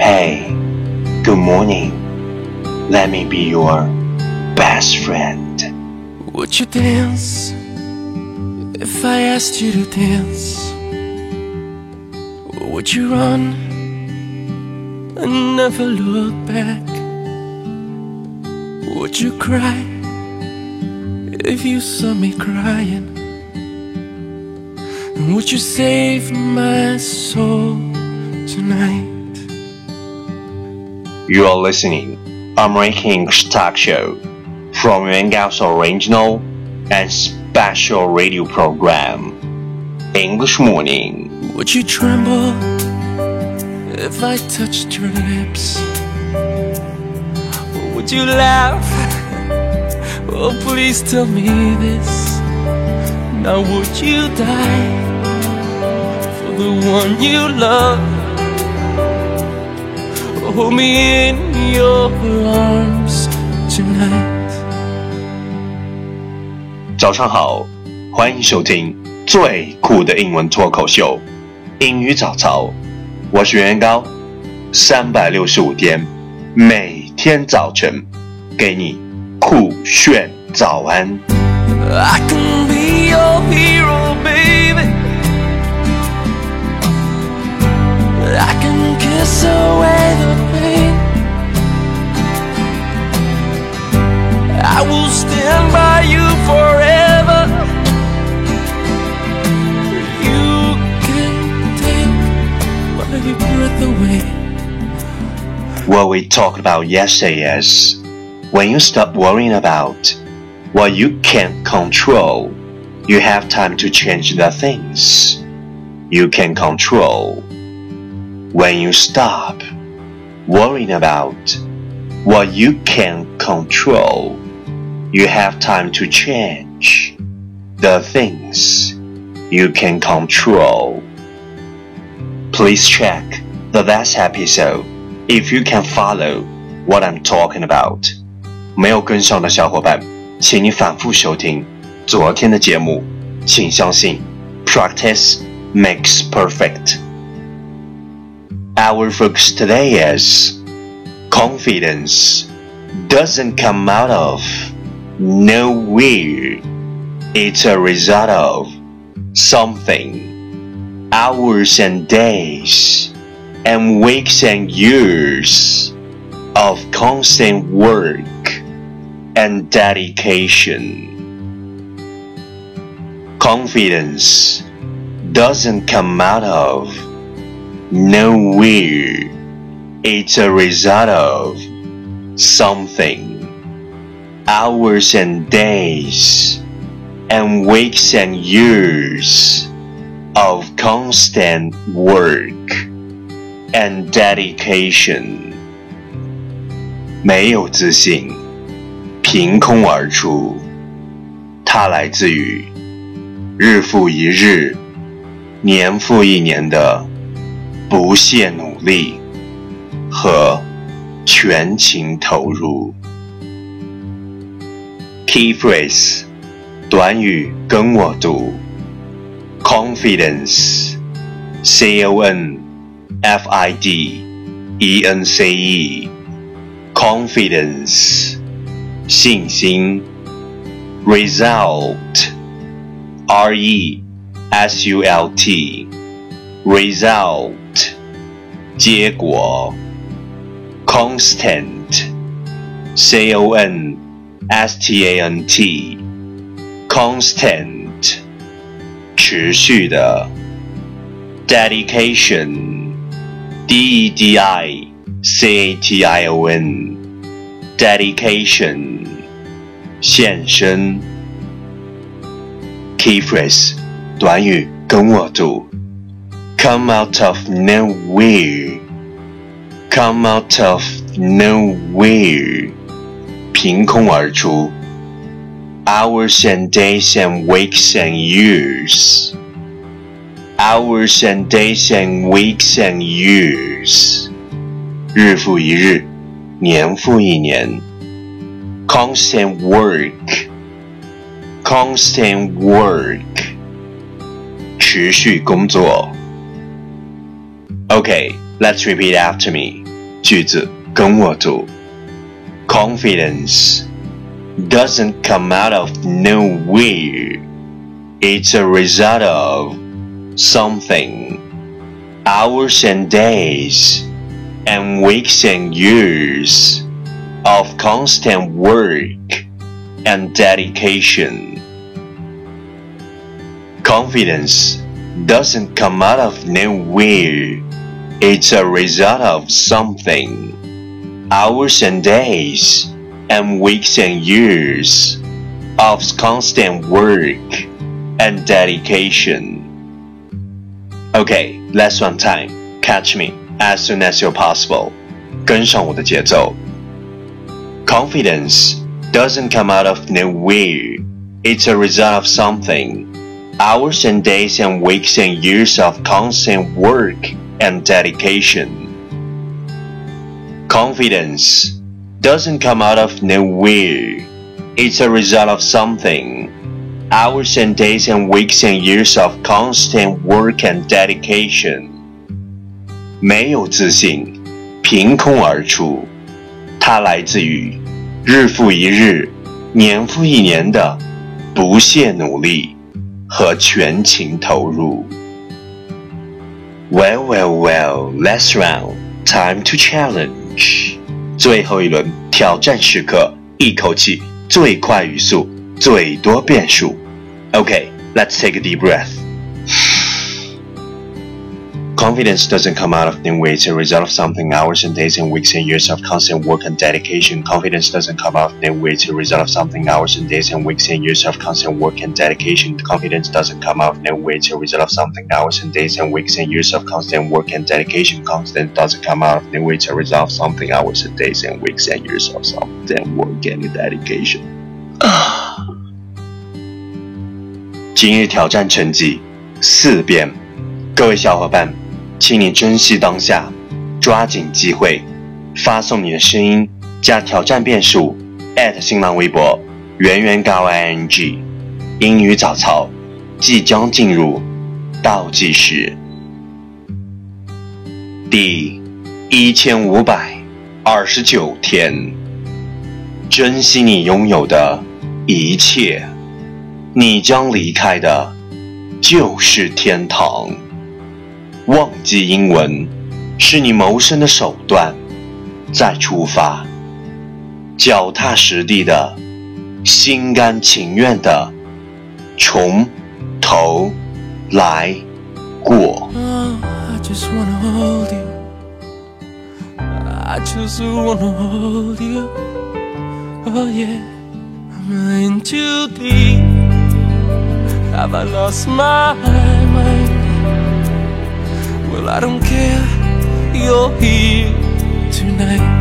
Hey, good morning. Let me be your best friend. Would you dance if I asked you to dance? Would you run and never look back? Would you cry if you saw me crying? And would you save my soul tonight? You are listening American Talk Show from Yuan original and special radio program, English Morning. Would you tremble if I touched your lips? Or would you laugh? Oh, please tell me this. Now, would you die for the one you love? Hold me in your arms tonight. 早上好，欢迎收听最酷的英文脱口秀《英语早操》，我是袁高，三百六十五天，每天早晨给你酷炫早安。I can be your What we talked about yesterday is when you stop worrying about what you can't control, you have time to change the things you can control. When you stop worrying about what you can't control, you have time to change the things you can control. Please check the last episode if you can follow what I'm talking about. 没有跟上的小伙伴，请你反复收听昨天的节目。请相信，practice makes perfect. Our focus today is confidence doesn't come out of nowhere. It's a result of something. Hours and days and weeks and years of constant work and dedication. Confidence doesn't come out of nowhere. It's a result of something. Hours and days and weeks and years of constant work and dedication. 没有自信，凭空而出，它来自于日复一日、年复一年的不懈努力和全情投入。Key phrase 短语跟我读：confidence，c o n f i d e n c e，confidence，信心；result，r e s u l t，result，结果；constant，c o n s t a n t，constant，持续的 ；dedication，d e d i c a t i o n，dedication，献身。Key phrase，短语跟我读：come out of nowhere，come out of nowhere，凭空而出。Hours and days and weeks and years. Hours and days and weeks and years. 日复一日，年复一年。Constant work. Constant work. 持续工作。Okay, let's repeat after me. 句子跟我读：Confidence doesn't come out of nowhere. It's a result of something. Hours and days, and weeks and years of constant work and dedication. Confidence doesn't come out of nowhere. It's a result of something. Hours and days, and weeks and years of constant work and dedication. Okay, last one time. Catch me as soon as you're possible. 跟上我的节奏。Confidence doesn't come out of nowhere. It's a result of something. Hours and days and weeks and years of constant work and dedication. Confidence doesn't come out of nowhere. It's a result of something. Hours and days and weeks and years of constant work and dedication. 没有自信，凭空而出，它来自于日复一日、年复一年的不懈努力和全情投入。Well, well, well, last round, time to challenge. 最后一轮挑战时刻，一口气最快语速，最多变数。Okay, let's take a deep breath. Confidence doesn't come out of nowhere. It's a result of something hours and days and weeks and years of constant work and dedication. Confidence doesn't come out of nowhere. It's a result of something hours and days and weeks and years of constant work and dedication. Confidence doesn't come out of nowhere. It's a result of something hours and days and weeks and years of constant work and dedication. Confidence doesn't come out of nowhere. It's a result of something hours and days and weeks and years of constant work and dedication. 今日挑战成绩四遍，各位小伙伴。请你珍惜当下，抓紧机会，发送你的声音加挑战变数新浪微博圆圆高 ing，英语早操即将进入倒计时，第一千五百二十九天，珍惜你拥有的一切，你将离开的就是天堂。忘记英文是你谋生的手段，再出发，脚踏实地的，心甘情愿的，从头来过。Well, I don't care, you're here tonight.